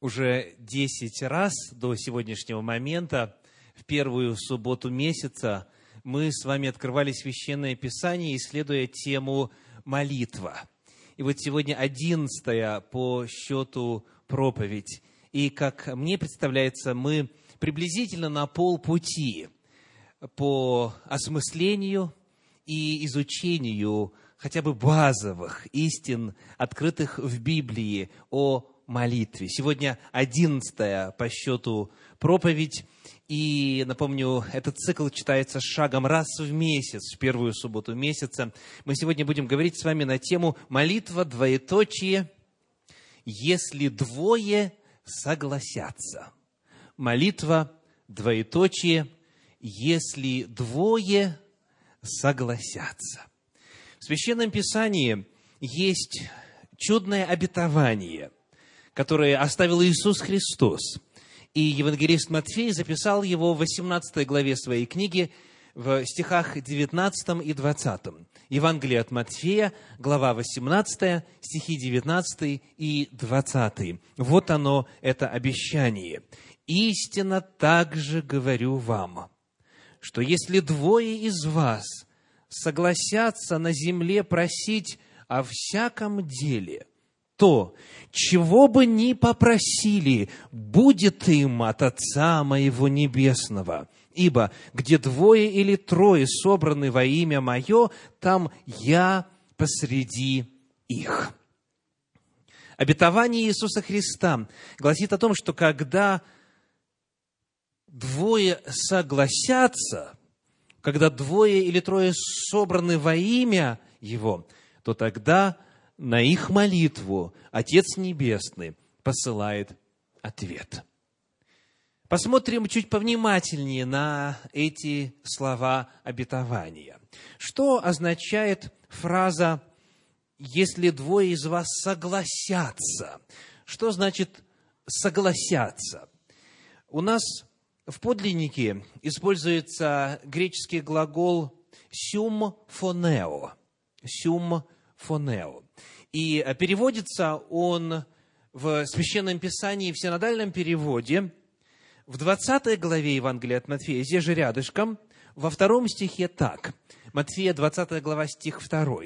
уже десять раз до сегодняшнего момента, в первую субботу месяца, мы с вами открывали Священное Писание, исследуя тему «Молитва». И вот сегодня одиннадцатая по счету проповедь. И, как мне представляется, мы приблизительно на полпути по осмыслению и изучению хотя бы базовых истин, открытых в Библии о молитве. Сегодня одиннадцатая по счету проповедь. И, напомню, этот цикл читается шагом раз в месяц, в первую субботу месяца. Мы сегодня будем говорить с вами на тему «Молитва, двоеточие, если двое согласятся». Молитва, двоеточие, если двое согласятся. В Священном Писании есть чудное обетование – которое оставил Иисус Христос. И евангелист Матфей записал его в 18 главе своей книги в стихах 19 и 20. Евангелие от Матфея, глава 18, стихи 19 и 20. Вот оно, это обещание. «Истинно также говорю вам, что если двое из вас согласятся на земле просить о всяком деле, то, чего бы ни попросили, будет им от Отца Моего Небесного. Ибо где двое или трое собраны во имя Мое, там Я посреди их. Обетование Иисуса Христа гласит о том, что когда двое согласятся, когда двое или трое собраны во имя Его, то тогда – на их молитву Отец Небесный посылает ответ. Посмотрим чуть повнимательнее на эти слова обетования. Что означает фраза «если двое из вас согласятся»? Что значит «согласятся»? У нас в подлиннике используется греческий глагол «сюм фонео». «Сюм фонео». И э, переводится он в Священном Писании, в синодальном переводе, в 20 главе Евангелия от Матфея, здесь же рядышком, во втором стихе так. Матфея, 20 глава, стих 2.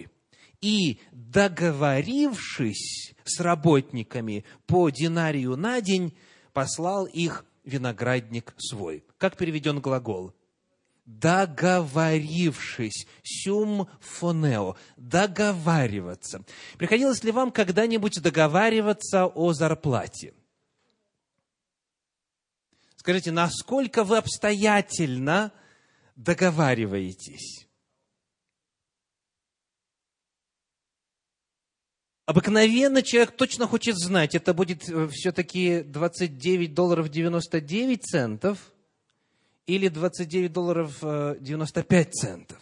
«И, договорившись с работниками по динарию на день, послал их виноградник свой». Как переведен глагол? Договорившись, сюм фонео, договариваться. Приходилось ли вам когда-нибудь договариваться о зарплате? Скажите, насколько вы обстоятельно договариваетесь? Обыкновенно человек точно хочет знать, это будет э, все-таки 29 долларов 99 центов – или 29 долларов 95 э, центов.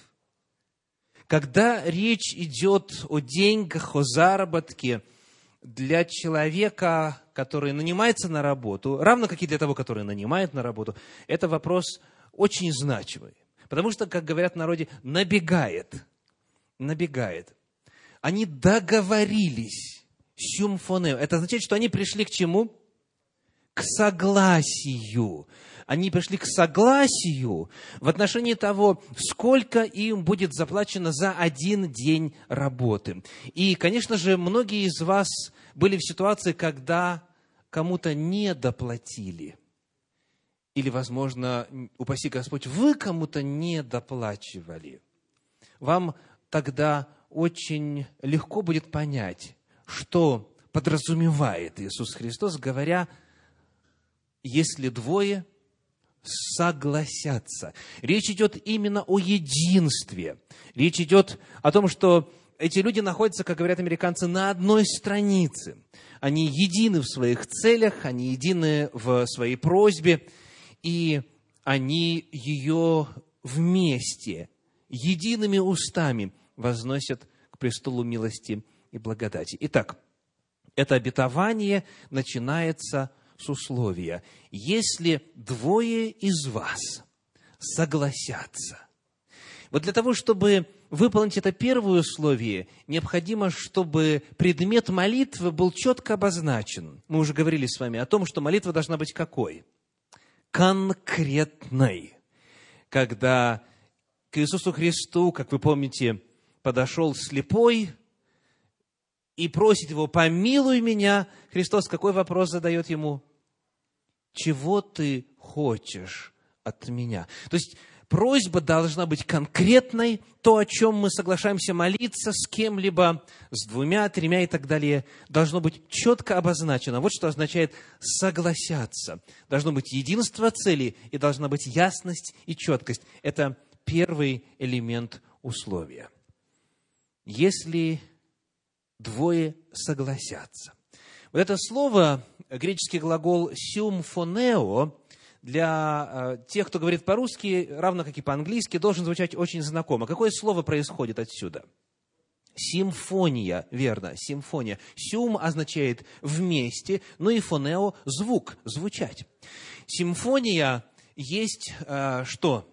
Когда речь идет о деньгах, о заработке для человека, который нанимается на работу, равно как и для того, который нанимает на работу, это вопрос очень значимый. Потому что, как говорят в народе, набегает. Набегает. Они договорились. Сюмфонео. Это означает, что они пришли к чему? К согласию они пришли к согласию в отношении того, сколько им будет заплачено за один день работы. И, конечно же, многие из вас были в ситуации, когда кому-то не доплатили. Или, возможно, упаси Господь, вы кому-то не доплачивали. Вам тогда очень легко будет понять, что подразумевает Иисус Христос, говоря, если двое согласятся. Речь идет именно о единстве. Речь идет о том, что эти люди находятся, как говорят американцы, на одной странице. Они едины в своих целях, они едины в своей просьбе, и они ее вместе, едиными устами возносят к престолу милости и благодати. Итак, это обетование начинается с условия, если двое из вас согласятся. Вот для того, чтобы выполнить это первое условие, необходимо, чтобы предмет молитвы был четко обозначен. Мы уже говорили с вами о том, что молитва должна быть какой? Конкретной. Когда к Иисусу Христу, как вы помните, подошел слепой и просит его, помилуй меня, Христос какой вопрос задает ему? Чего ты хочешь от меня? То есть, просьба должна быть конкретной, то, о чем мы соглашаемся молиться с кем-либо, с двумя, тремя и так далее, должно быть четко обозначено. Вот что означает согласяться. Должно быть единство цели и должна быть ясность и четкость. Это первый элемент условия. Если двое согласятся. Вот это слово, греческий глагол «сюмфонео», для э, тех, кто говорит по-русски, равно как и по-английски, должен звучать очень знакомо. Какое слово происходит отсюда? Симфония, верно, симфония. Сюм означает вместе, ну и фонео – звук, звучать. Симфония есть э, что?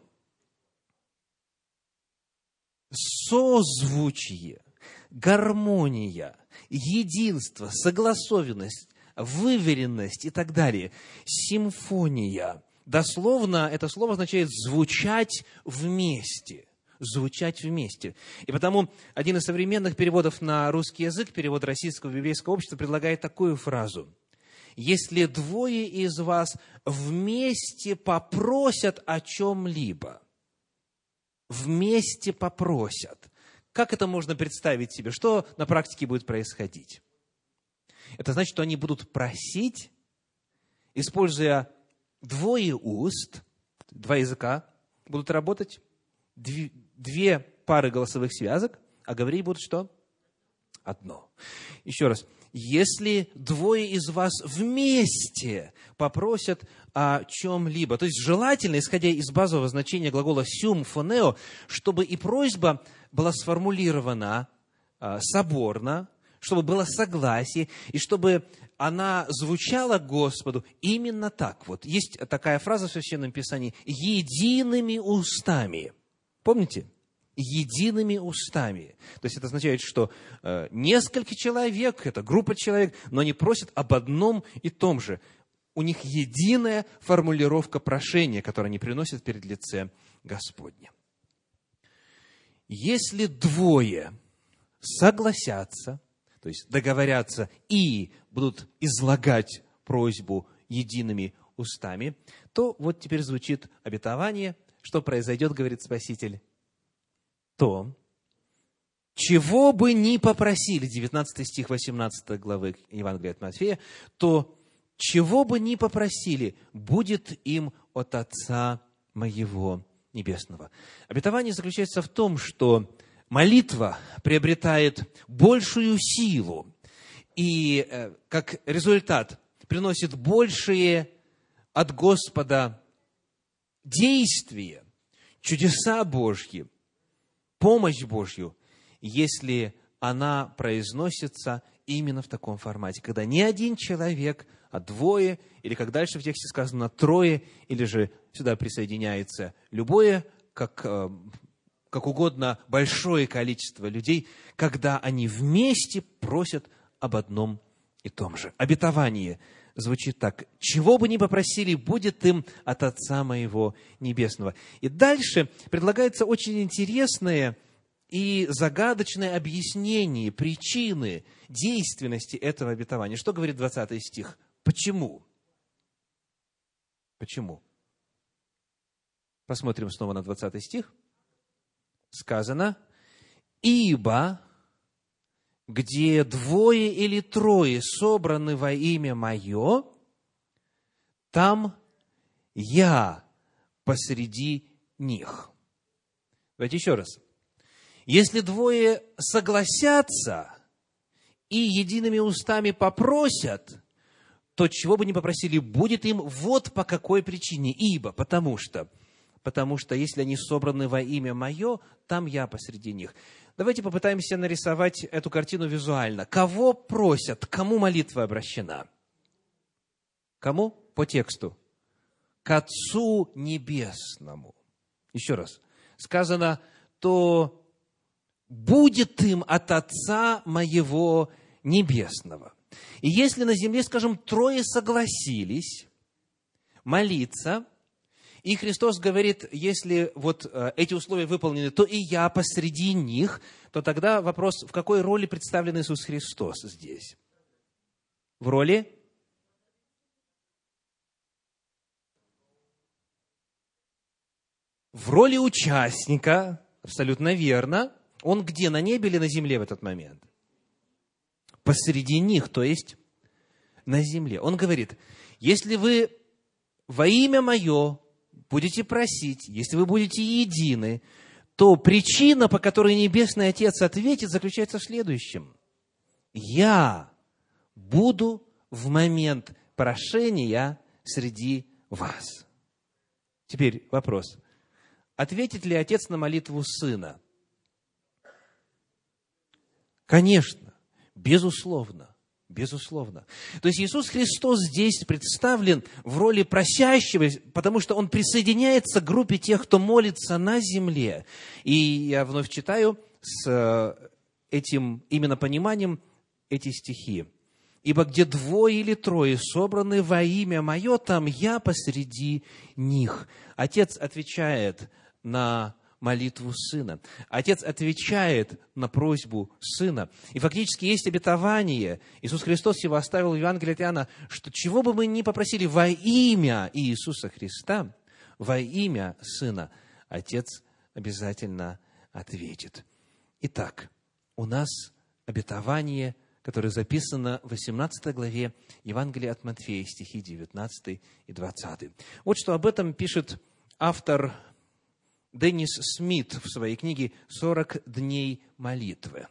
Созвучие, гармония, единство, согласованность, выверенность и так далее. Симфония. Дословно это слово означает звучать вместе. Звучать вместе. И потому один из современных переводов на русский язык, перевод Российского библейского общества, предлагает такую фразу. Если двое из вас вместе попросят о чем-либо, вместе попросят, как это можно представить себе? Что на практике будет происходить? Это значит, что они будут просить, используя двое уст, два языка, будут работать, две, две пары голосовых связок, а говорить будут что? Одно. Еще раз. Если двое из вас вместе попросят о чем-либо, то есть желательно, исходя из базового значения глагола «сюм фонео», чтобы и просьба была сформулирована а, соборно, чтобы было согласие, и чтобы она звучала Господу именно так. Вот есть такая фраза в Священном Писании «едиными устами». Помните? едиными устами. То есть это означает, что э, несколько человек, это группа человек, но они просят об одном и том же. У них единая формулировка прошения, которую они приносят перед лице Господня. Если двое согласятся то есть договорятся и будут излагать просьбу едиными устами, то вот теперь звучит обетование, что произойдет, говорит Спаситель, то, чего бы ни попросили, 19 стих 18 главы Евангелия от Матфея, то чего бы ни попросили, будет им от Отца моего Небесного. Обетование заключается в том, что молитва приобретает большую силу и, э, как результат, приносит большие от Господа действия, чудеса Божьи, помощь Божью, если она произносится именно в таком формате, когда не один человек, а двое, или как дальше в тексте сказано, трое, или же сюда присоединяется любое, как э, как угодно большое количество людей, когда они вместе просят об одном и том же. Обетование звучит так. «Чего бы ни попросили, будет им от Отца моего Небесного». И дальше предлагается очень интересное и загадочное объяснение причины действенности этого обетования. Что говорит 20 стих? Почему? Почему? Посмотрим снова на 20 стих сказано, «Ибо где двое или трое собраны во имя Мое, там я посреди них». Давайте еще раз. Если двое согласятся и едиными устами попросят, то чего бы ни попросили, будет им вот по какой причине. Ибо, потому что потому что если они собраны во имя Мое, там я посреди них. Давайте попытаемся нарисовать эту картину визуально. Кого просят? Кому молитва обращена? Кому? По тексту. К Отцу Небесному. Еще раз. Сказано, то будет им от Отца моего Небесного. И если на земле, скажем, трое согласились молиться, и Христос говорит, если вот э, эти условия выполнены, то и я посреди них, то тогда вопрос, в какой роли представлен Иисус Христос здесь? В роли в роли участника, абсолютно верно, он где, на небе или на земле в этот момент? Посреди них, то есть на земле. Он говорит, если вы во имя мое будете просить, если вы будете едины, то причина, по которой Небесный Отец ответит, заключается в следующем. Я буду в момент прошения среди вас. Теперь вопрос. Ответит ли отец на молитву сына? Конечно, безусловно. Безусловно. То есть Иисус Христос здесь представлен в роли просящего, потому что Он присоединяется к группе тех, кто молится на земле. И я вновь читаю с э, этим именно пониманием эти стихи. «Ибо где двое или трое собраны во имя Мое, там я посреди них». Отец отвечает на молитву сына. Отец отвечает на просьбу сына. И фактически есть обетование. Иисус Христос его оставил в Евангелии от Иоанна, что чего бы мы ни попросили во имя Иисуса Христа, во имя сына, Отец обязательно ответит. Итак, у нас обетование, которое записано в 18 главе Евангелия от Матфея, стихи 19 и 20. Вот что об этом пишет автор Деннис Смит в своей книге «40 дней молитвы».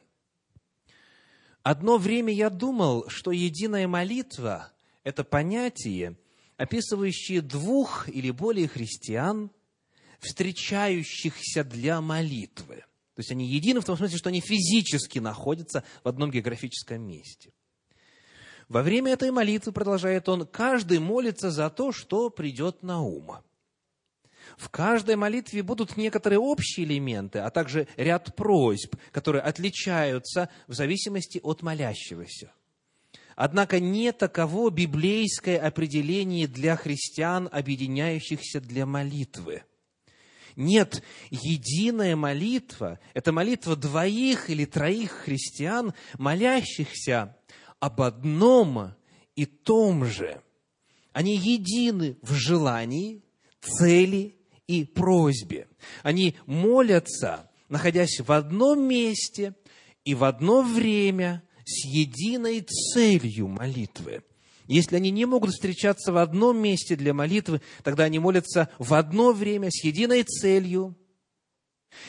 Одно время я думал, что единая молитва – это понятие, описывающее двух или более христиан, встречающихся для молитвы. То есть они едины в том смысле, что они физически находятся в одном географическом месте. Во время этой молитвы, продолжает он, каждый молится за то, что придет на ум. В каждой молитве будут некоторые общие элементы, а также ряд просьб, которые отличаются в зависимости от молящегося. Однако не таково библейское определение для христиан, объединяющихся для молитвы. Нет, единая молитва – это молитва двоих или троих христиан, молящихся об одном и том же. Они едины в желании, цели и просьбе. Они молятся, находясь в одном месте и в одно время с единой целью молитвы. Если они не могут встречаться в одном месте для молитвы, тогда они молятся в одно время с единой целью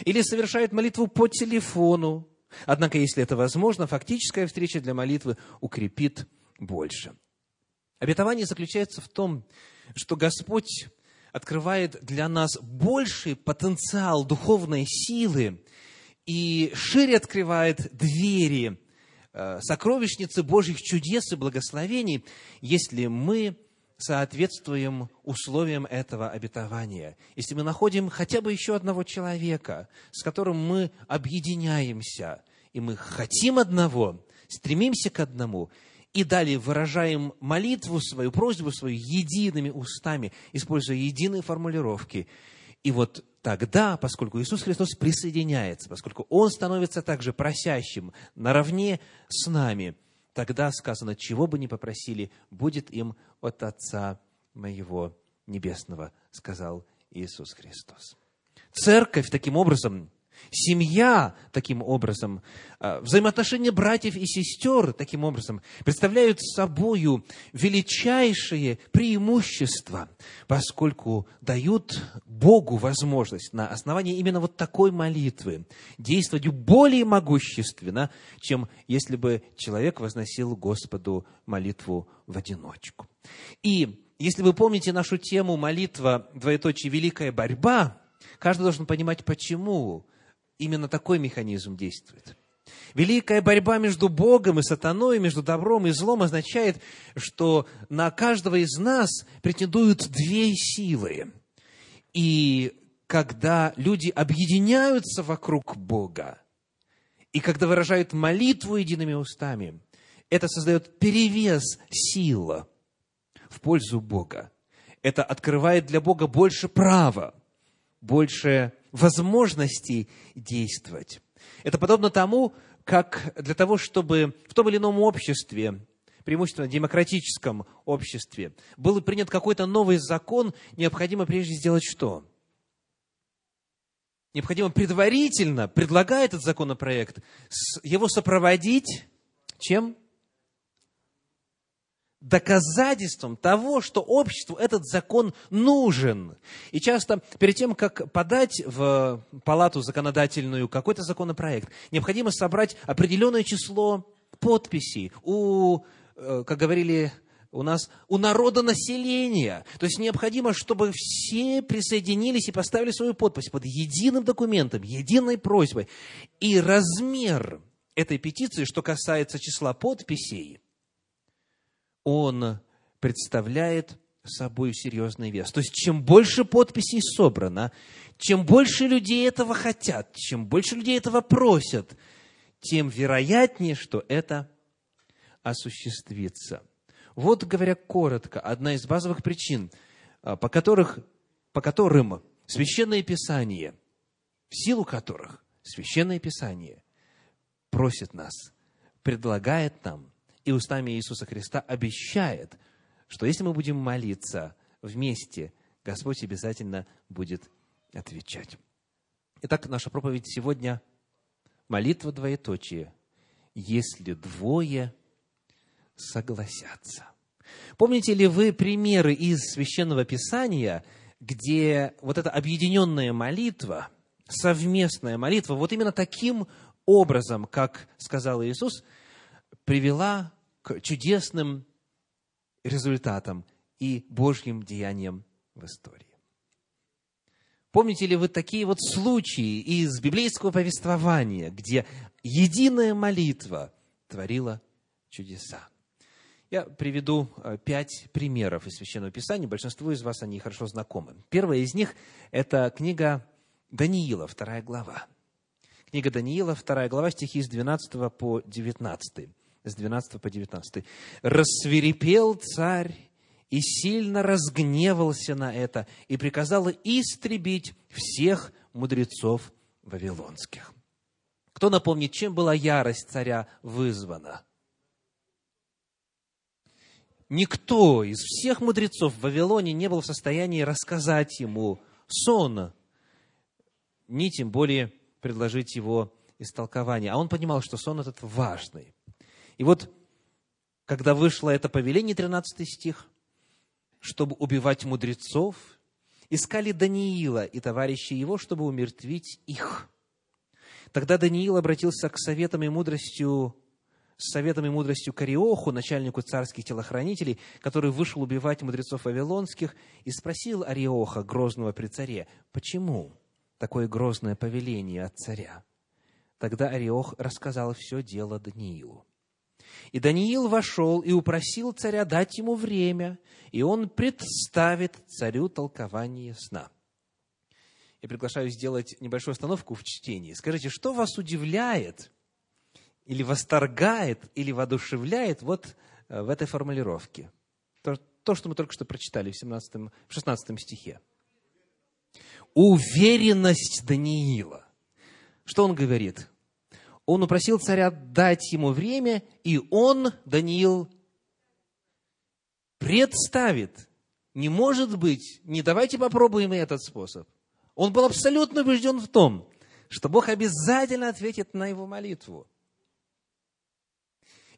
или совершают молитву по телефону. Однако, если это возможно, фактическая встреча для молитвы укрепит больше. Обетование заключается в том, что Господь открывает для нас больший потенциал духовной силы и шире открывает двери э, сокровищницы Божьих чудес и благословений, если мы соответствуем условиям этого обетования. Если мы находим хотя бы еще одного человека, с которым мы объединяемся, и мы хотим одного, стремимся к одному, и далее выражаем молитву свою, просьбу свою едиными устами, используя единые формулировки. И вот тогда, поскольку Иисус Христос присоединяется, поскольку Он становится также просящим наравне с нами, тогда сказано, чего бы ни попросили, будет им от Отца моего Небесного, сказал Иисус Христос. Церковь таким образом Семья таким образом, а, взаимоотношения братьев и сестер таким образом представляют собою величайшее преимущество, поскольку дают Богу возможность на основании именно вот такой молитвы действовать более могущественно, чем если бы человек возносил Господу молитву в одиночку. И если вы помните нашу тему молитва, двоеточие, великая борьба, каждый должен понимать, почему именно такой механизм действует. Великая борьба между Богом и сатаной, между добром и злом означает, что на каждого из нас претендуют две силы. И когда люди объединяются вокруг Бога, И когда выражают молитву едиными устами, это создает перевес сил в пользу Бога. Это открывает для Бога больше права, больше возможностей действовать. Это подобно тому, как для того, чтобы в том или ином обществе, преимущественно демократическом обществе, был принят какой-то новый закон, необходимо прежде сделать что? Необходимо предварительно, предлагая этот законопроект, его сопроводить чем? Доказательством того, что обществу этот закон нужен. И часто перед тем, как подать в палату законодательную какой-то законопроект, необходимо собрать определенное число подписей у, э, как говорили у нас, у народа населения. То есть необходимо, чтобы все присоединились и поставили свою подпись под единым документом, единой просьбой. И размер этой петиции, что касается числа подписей – он представляет собой серьезный вес. То есть, чем больше подписей собрано, чем больше людей этого хотят, чем больше людей этого просят, тем вероятнее, что это осуществится. Вот, говоря коротко, одна из базовых причин, а, по, которых, по которым Священное Писание, в силу которых Священное Писание просит нас, предлагает нам и устами Иисуса Христа обещает, что если мы будем молиться вместе, Господь обязательно будет отвечать. Итак, наша проповедь сегодня – молитва двоеточие, если двое согласятся. Помните ли вы примеры из Священного Писания, где вот эта объединенная молитва, совместная молитва, вот именно таким образом, как сказал Иисус, привела к чудесным результатам и Божьим деяниям в истории. Помните ли вы такие вот случаи из библейского повествования, где единая молитва творила чудеса? Я приведу э, пять примеров из Священного Писания. Большинству из вас они хорошо знакомы. Первая из них – это книга Даниила, вторая глава. Книга Даниила, вторая глава, стихи с 12 по 19 с 12 по 19. «Рассверепел царь и сильно разгневался на это, и приказал истребить всех мудрецов вавилонских». Кто напомнит, чем была ярость царя вызвана? Никто из всех мудрецов в Вавилоне не был в состоянии рассказать ему сон, ни тем более предложить его истолкование. А он понимал, что сон этот важный. И вот, когда вышло это повеление, 13 стих, чтобы убивать мудрецов, искали Даниила и товарищи его, чтобы умертвить их. Тогда Даниил обратился к советам и мудростью с советом и мудростью Кариоху, начальнику царских телохранителей, который вышел убивать мудрецов вавилонских, и спросил Ариоха, грозного при царе, почему такое грозное повеление от царя? Тогда Ариох рассказал все дело Даниилу. И Даниил вошел и упросил царя дать ему время, и он представит царю толкование сна. Я приглашаю сделать небольшую остановку в чтении. Скажите, что вас удивляет, или восторгает, или воодушевляет вот э, в этой формулировке? То, то что мы только что прочитали в, 17, в 16 стихе. Уверенность Даниила. Что он говорит? Он упросил царя дать ему время, и он, Даниил, представит. Не может быть, не давайте попробуем и этот способ. Он был абсолютно убежден в том, что Бог обязательно ответит на его молитву.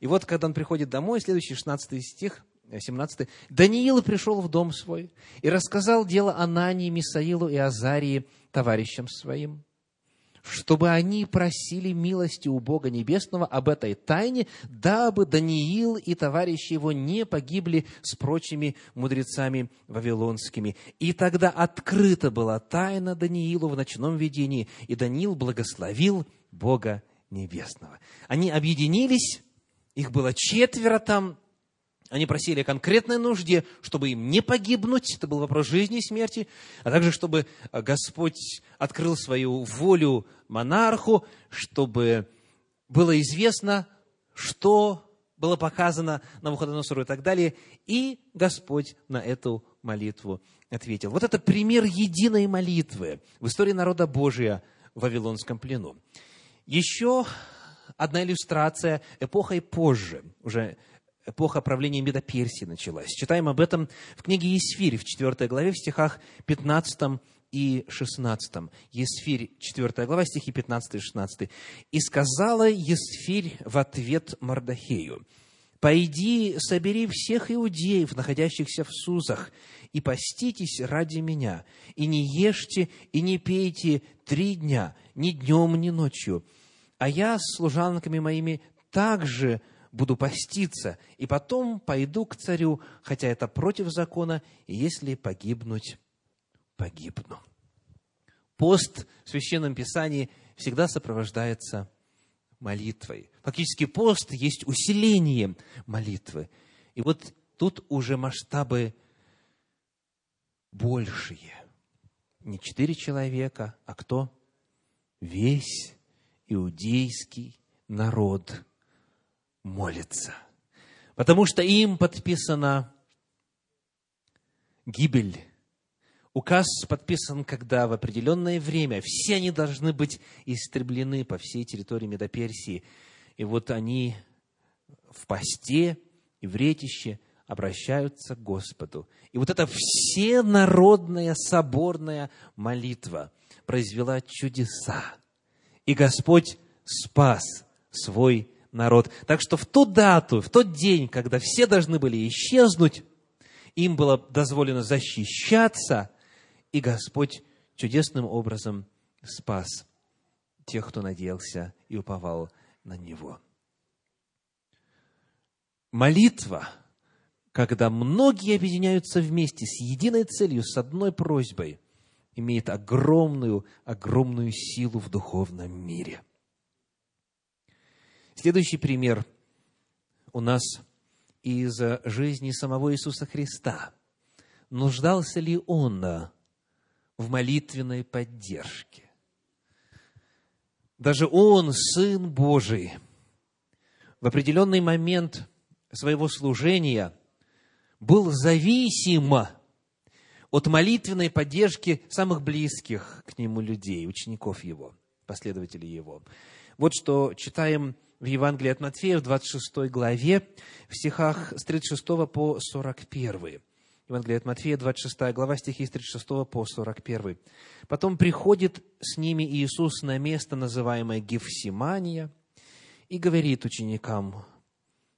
И вот, когда он приходит домой, следующий 16 стих, 17. «Даниил пришел в дом свой и рассказал дело Анании, Мисаилу и Азарии товарищам своим чтобы они просили милости у Бога Небесного об этой тайне, дабы Даниил и товарищи его не погибли с прочими мудрецами вавилонскими. И тогда открыта была тайна Даниилу в ночном видении, и Даниил благословил Бога Небесного. Они объединились, их было четверо там, они просили о конкретной нужде, чтобы им не погибнуть, это был вопрос жизни и смерти, а также чтобы Господь открыл свою волю монарху, чтобы было известно, что было показано на Навуходоносору и так далее, и Господь на эту молитву ответил. Вот это пример единой молитвы в истории народа Божия в Вавилонском плену. Еще одна иллюстрация эпохой позже, уже эпоха правления Меда Персии началась. Читаем об этом в книге Есфирь, в 4 главе, в стихах 15 и 16. Есфирь, 4 глава, стихи 15 и 16. «И сказала Есфирь в ответ Мардахею, «Пойди, собери всех иудеев, находящихся в Сузах, и поститесь ради меня, и не ешьте, и не пейте три дня, ни днем, ни ночью. А я с служанками моими также буду поститься, и потом пойду к царю, хотя это против закона, и если погибнуть, погибну. Пост в Священном Писании всегда сопровождается молитвой. Фактически пост есть усиление молитвы. И вот тут уже масштабы большие. Не четыре человека, а кто? Весь иудейский народ молится. Потому что им подписана гибель Указ подписан, когда в определенное время все они должны быть истреблены по всей территории Медоперсии. И вот они в посте и в ретище обращаются к Господу. И вот эта всенародная соборная молитва произвела чудеса. И Господь спас свой народ. Так что в ту дату, в тот день, когда все должны были исчезнуть, им было дозволено защищаться – и Господь чудесным образом спас тех, кто надеялся и уповал на Него. Молитва, когда многие объединяются вместе с единой целью, с одной просьбой, имеет огромную, огромную силу в духовном мире. Следующий пример у нас из жизни самого Иисуса Христа. Нуждался ли Он в молитвенной поддержке. Даже Он, Сын Божий, в определенный момент своего служения был зависим от молитвенной поддержки самых близких к Нему людей, учеников Его, последователей Его. Вот что читаем в Евангелии от Матфея в 26 главе, в стихах с 36 по 41. Евангелие от Матфея, 26 глава, стихи с 36 по 41. Потом приходит с ними Иисус на место, называемое Гефсимания, и говорит ученикам,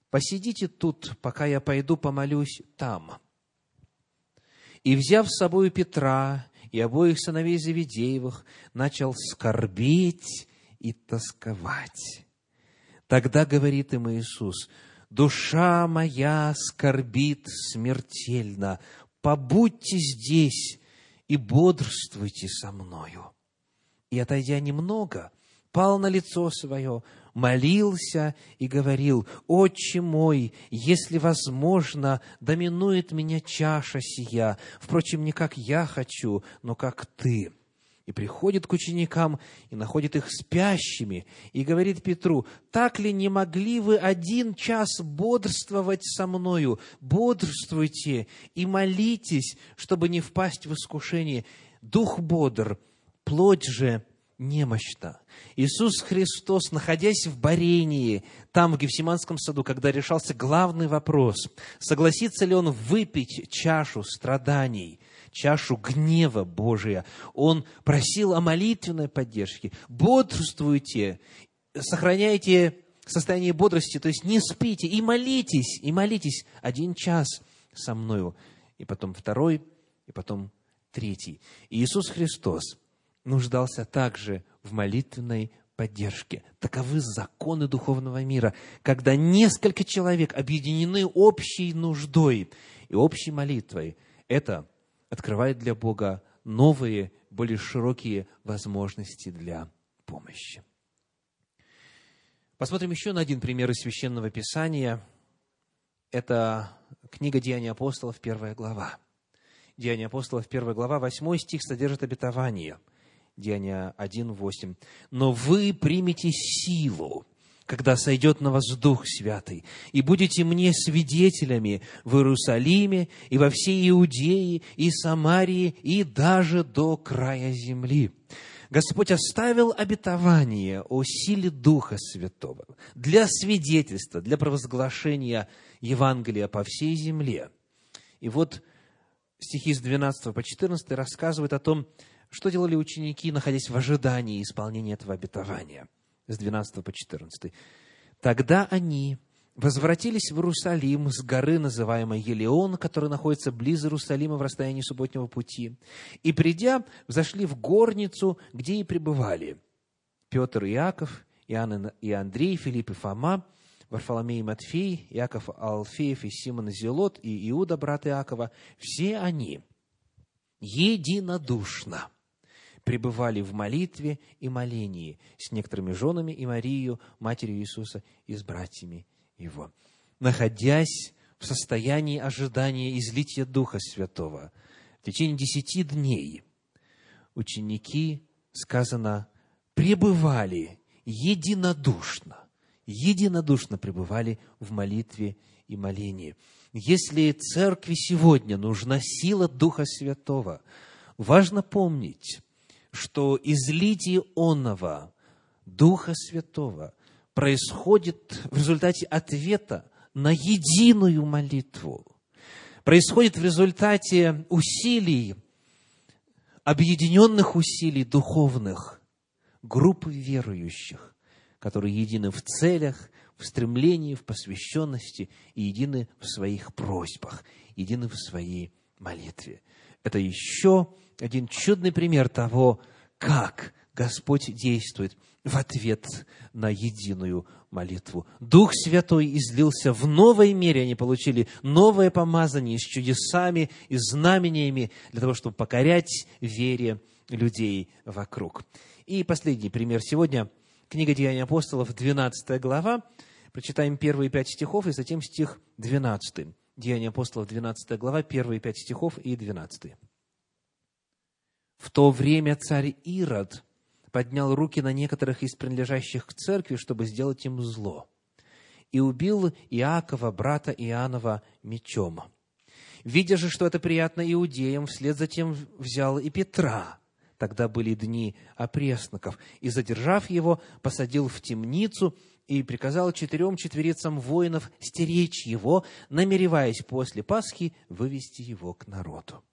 «Посидите тут, пока я пойду помолюсь там». И, взяв с собой Петра и обоих сыновей Завидеевых, начал скорбеть и тосковать. Тогда говорит им Иисус – душа моя скорбит смертельно, побудьте здесь и бодрствуйте со мною. И, отойдя немного, пал на лицо свое, молился и говорил, «Отче мой, если возможно, доминует меня чаша сия, впрочем, не как я хочу, но как ты» и приходит к ученикам и находит их спящими, и говорит Петру, «Так ли не могли вы один час бодрствовать со мною? Бодрствуйте и молитесь, чтобы не впасть в искушение. Дух бодр, плоть же немощна». Иисус Христос, находясь в Барении, там, в Гефсиманском саду, когда решался главный вопрос, согласится ли Он выпить чашу страданий – чашу гнева Божия. Он просил о молитвенной поддержке. Бодрствуйте, сохраняйте состояние бодрости, то есть не спите, и молитесь, и молитесь один час со мною, и потом второй, и потом третий. И Иисус Христос нуждался также в молитвенной поддержке. Таковы законы духовного мира, когда несколько человек объединены общей нуждой и общей молитвой. Это открывает для Бога новые, более широкие возможности для помощи. Посмотрим еще на один пример из Священного Писания. Это книга Деяния апостолов, первая глава. Деяния апостолов, первая глава, восьмой стих содержит обетование. Деяния 1, 8. «Но вы примете силу, когда сойдет на вас Дух Святый, и будете мне свидетелями в Иерусалиме и во всей Иудее и Самарии и даже до края земли». Господь оставил обетование о силе Духа Святого для свидетельства, для провозглашения Евангелия по всей земле. И вот стихи с 12 по 14 рассказывают о том, что делали ученики, находясь в ожидании исполнения этого обетования. С 12 по 14. «Тогда они возвратились в Иерусалим с горы, называемой Елеон, которая находится близ Иерусалима в расстоянии субботнего пути, и, придя, взошли в горницу, где и пребывали Петр и Иаков, Иоанн и Андрей, Филипп и Фома, Варфоломей и Матфей, Иаков Алфеев и Симон Зелот и Иуда, брат Иакова, все они единодушно пребывали в молитве и молении с некоторыми женами и Марию, матерью Иисуса, и с братьями его, находясь в состоянии ожидания излития Духа Святого. В течение десяти дней ученики, сказано, пребывали единодушно, единодушно пребывали в молитве и молении. Если церкви сегодня нужна сила Духа Святого, важно помнить, что излитие онного Духа Святого происходит в результате ответа на единую молитву. Происходит в результате усилий, объединенных усилий духовных группы верующих, которые едины в целях, в стремлении, в посвященности и едины в своих просьбах, едины в своей молитве. Это еще один чудный пример того, как Господь действует в ответ на единую молитву. Дух Святой излился в новой мере, они получили новое помазание с чудесами и знамениями для того, чтобы покорять вере людей вокруг. И последний пример сегодня. Книга Деяний апостолов, 12 глава. Прочитаем первые пять стихов и затем стих 12. Деяния апостолов, 12 глава, первые пять стихов и 12. В то время царь Ирод поднял руки на некоторых из принадлежащих к церкви, чтобы сделать им зло, и убил Иакова, брата Иоаннова, мечом. Видя же, что это приятно иудеям, вслед за тем взял и Петра, тогда были дни опресноков, и, задержав его, посадил в темницу и приказал четырем четверицам воинов стеречь его, намереваясь после Пасхи вывести его к народу.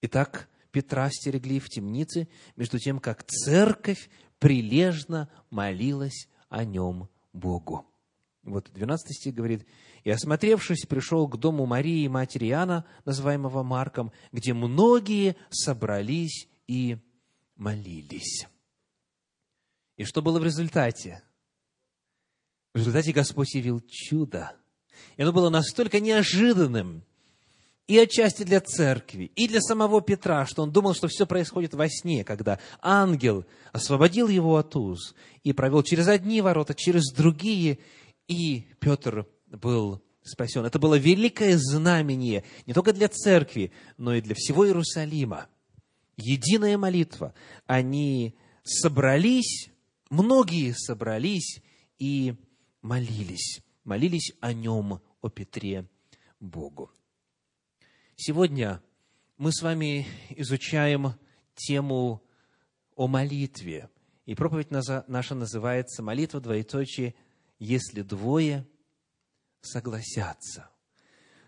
Итак, Петра стерегли в темнице, между тем, как церковь прилежно молилась о нем Богу. Вот 12 стих говорит, «И, осмотревшись, пришел к дому Марии, матери Иоанна, называемого Марком, где многие собрались и молились». И что было в результате? В результате Господь явил чудо. И оно было настолько неожиданным, и отчасти для церкви, и для самого Петра, что он думал, что все происходит во сне, когда ангел освободил его от уз и провел через одни ворота, через другие, и Петр был спасен. Это было великое знамение не только для церкви, но и для всего Иерусалима. Единая молитва. Они собрались, многие собрались и молились. Молились о нем, о Петре Богу. Сегодня мы с вами изучаем тему о молитве. И проповедь наша называется «Молитва двоеточие, если двое согласятся».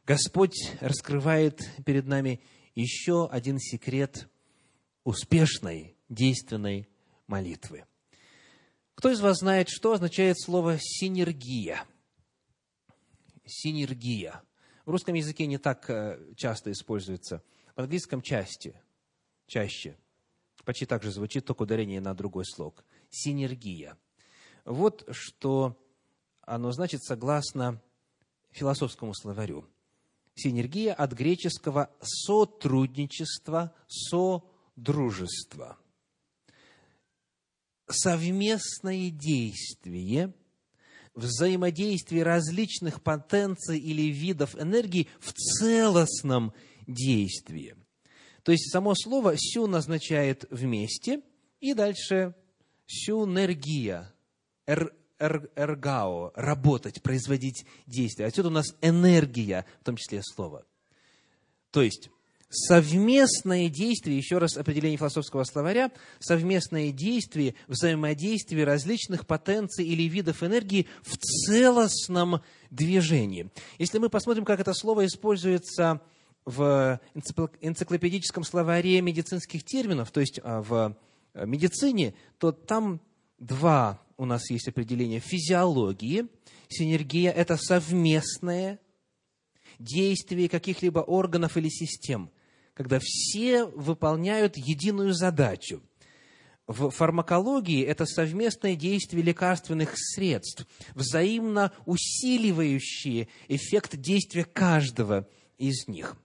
Господь раскрывает перед нами еще один секрет успешной, действенной молитвы. Кто из вас знает, что означает слово «синергия»? Синергия – в русском языке не так э, часто используется. В английском части, чаще. Почти так же звучит, только ударение на другой слог. Синергия. Вот что оно значит согласно философскому словарю. Синергия от греческого сотрудничество, содружество. Совместное действие – взаимодействии различных потенций или видов энергии в целостном действии. То есть само слово «сю» назначает «вместе», и дальше «сюнергия», эр, эргао, работать, производить действия. Отсюда у нас энергия, в том числе слово. То есть, совместное действие, еще раз определение философского словаря, совместное действие, взаимодействие различных потенций или видов энергии в целостном движении. Если мы посмотрим, как это слово используется в энциклопедическом словаре медицинских терминов, то есть а, в э, медицине, то там два у нас есть определения физиологии. Синергия – это совместное действие каких-либо органов или систем, когда все выполняют единую задачу. В фармакологии это совместное действие лекарственных средств, взаимно усиливающие эффект действия каждого из них –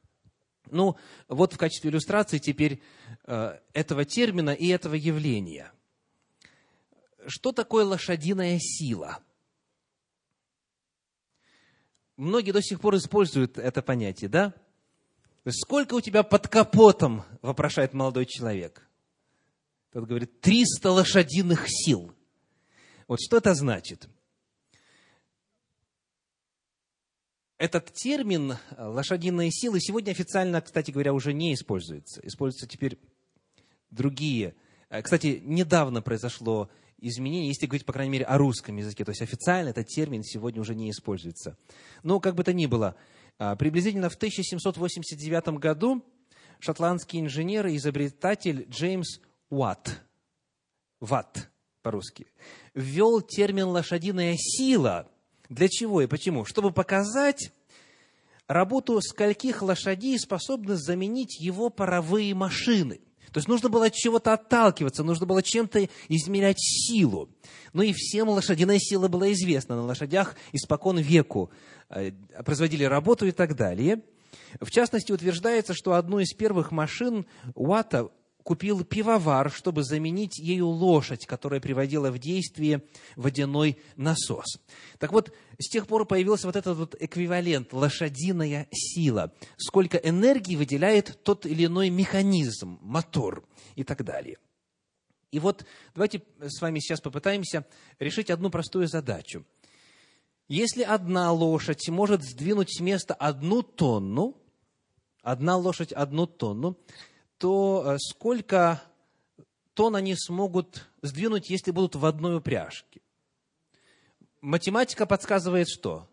ну, вот в качестве иллюстрации теперь э, этого термина и этого явления. Что такое лошадиная сила? Многие до сих пор используют это понятие, да? Сколько у тебя под капотом, вопрошает молодой человек. Тот говорит, 300 лошадиных сил. Вот что это значит? Этот термин «лошадиные силы» сегодня официально, кстати говоря, уже не используется. Используются теперь другие. Кстати, недавно произошло изменение, если говорить, по крайней мере, о русском языке. То есть официально этот термин сегодня уже не используется. Но, как бы то ни было, приблизительно в 1789 году шотландский инженер и изобретатель Джеймс Уатт, Ватт по-русски, ввел термин «лошадиная сила», для чего и почему? Чтобы показать работу скольких лошадей способны заменить его паровые машины. То есть нужно было от чего-то отталкиваться, нужно было чем-то измерять силу. Ну и всем лошадиная сила была известна. На лошадях испокон веку э, производили работу и так далее. В частности, утверждается, что одну из первых машин Уатта купил пивовар, чтобы заменить ею лошадь, которая приводила в действие водяной насос. Так вот, с тех пор появился вот этот вот эквивалент, лошадиная сила. Сколько энергии выделяет тот или иной механизм, мотор и так далее. И вот давайте с вами сейчас попытаемся решить одну простую задачу. Если одна лошадь может сдвинуть с места одну тонну, одна лошадь одну тонну, то э, сколько тонн они смогут сдвинуть, если будут в одной упряжке? Математика подсказывает что?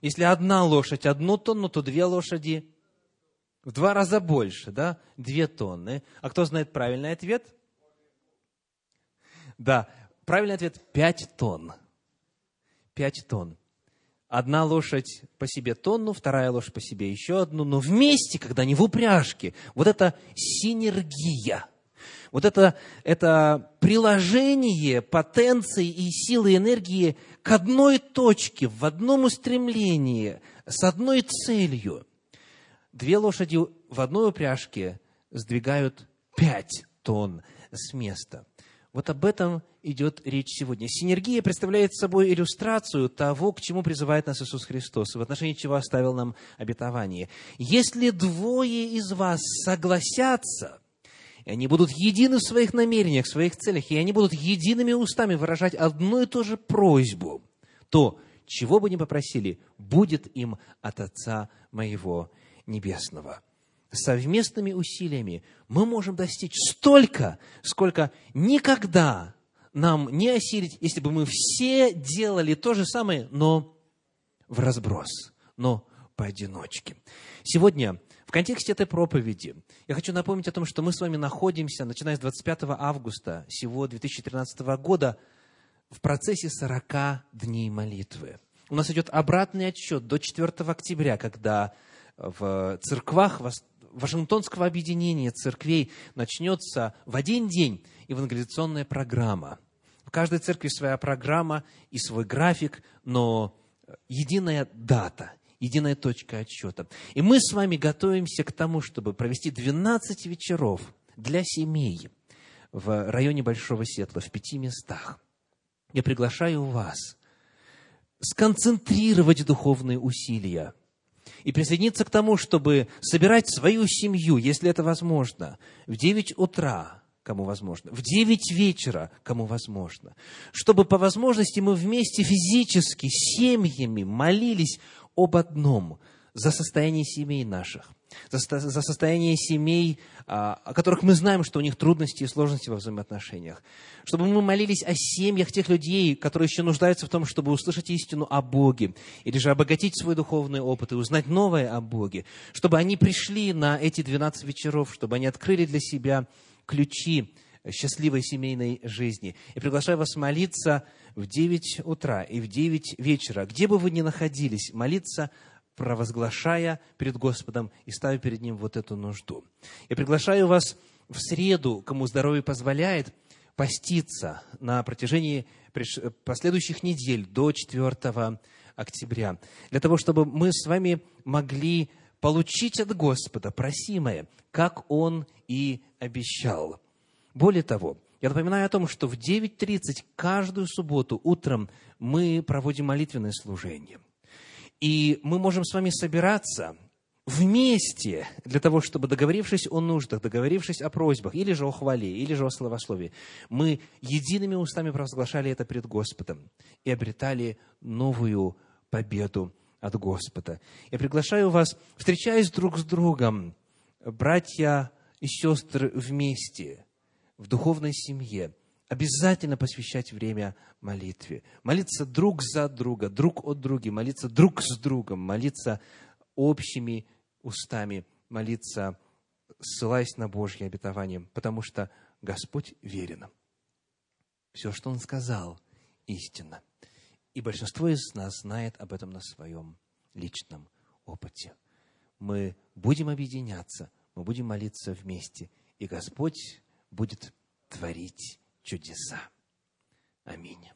Если одна лошадь одну тонну, то две лошади в два раза больше, да? Две тонны. А кто знает правильный ответ? Да, правильный ответ – пять тонн. Пять тонн. Одна лошадь по себе тонну, вторая лошадь по себе еще одну, но вместе, когда они в упряжке, вот это синергия, вот это, это приложение потенции и силы энергии к одной точке, в одном устремлении, с одной целью. Две лошади в одной упряжке сдвигают пять тонн с места. Вот об этом идет речь сегодня. Синергия представляет собой иллюстрацию того, к чему призывает нас Иисус Христос, в отношении чего оставил нам обетование. Если двое из вас согласятся, и они будут едины в своих намерениях, в своих целях, и они будут едиными устами выражать одну и ту же просьбу, то, чего бы ни попросили, будет им от Отца моего Небесного совместными усилиями мы можем достичь столько, сколько никогда нам не осилить, если бы мы все делали то же самое, но в разброс, но поодиночке. Сегодня в контексте этой проповеди я хочу напомнить о том, что мы с вами находимся, начиная с 25 августа сего 2013 года, в процессе 40 дней молитвы. У нас идет обратный отсчет до 4 октября, когда в церквах Вашингтонского объединения церквей начнется в один день евангелизационная программа. В каждой церкви своя программа и свой график, но единая дата, единая точка отсчета. И мы с вами готовимся к тому, чтобы провести 12 вечеров для семей в районе Большого Сетла, в пяти местах. Я приглашаю вас сконцентрировать духовные усилия – и присоединиться к тому, чтобы собирать свою семью, если это возможно, в 9 утра, кому возможно, в девять вечера, кому возможно, чтобы по возможности мы вместе физически, семьями молились об одном – за состояние семей наших, за, за состояние семей, а, о которых мы знаем, что у них трудности и сложности во взаимоотношениях. Чтобы мы молились о семьях тех людей, которые еще нуждаются в том, чтобы услышать истину о Боге, или же обогатить свой духовный опыт и узнать новое о Боге. Чтобы они пришли на эти 12 вечеров, чтобы они открыли для себя ключи счастливой семейной жизни. И приглашаю вас молиться в 9 утра и в 9 вечера, где бы вы ни находились, молиться провозглашая перед Господом и ставя перед Ним вот эту нужду. Я приглашаю вас в среду, кому здоровье позволяет, поститься на протяжении последующих недель до 4 октября, для того, чтобы мы с вами могли получить от Господа просимое, как Он и обещал. Более того, я напоминаю о том, что в 9.30 каждую субботу утром мы проводим молитвенное служение – и мы можем с вами собираться вместе для того, чтобы, договорившись о нуждах, договорившись о просьбах, или же о хвале, или же о словословии, мы едиными устами провозглашали это пред Господом и обретали новую победу от Господа. Я приглашаю вас, встречаясь друг с другом, братья и сестры вместе, в духовной семье, обязательно посвящать время молитве. Молиться друг за друга, друг от друга, молиться друг с другом, молиться общими устами, молиться, ссылаясь на Божье обетование, потому что Господь верен. Все, что Он сказал, истинно. И большинство из нас знает об этом на своем личном опыте. Мы будем объединяться, мы будем молиться вместе, и Господь будет творить чудеса. Аминь.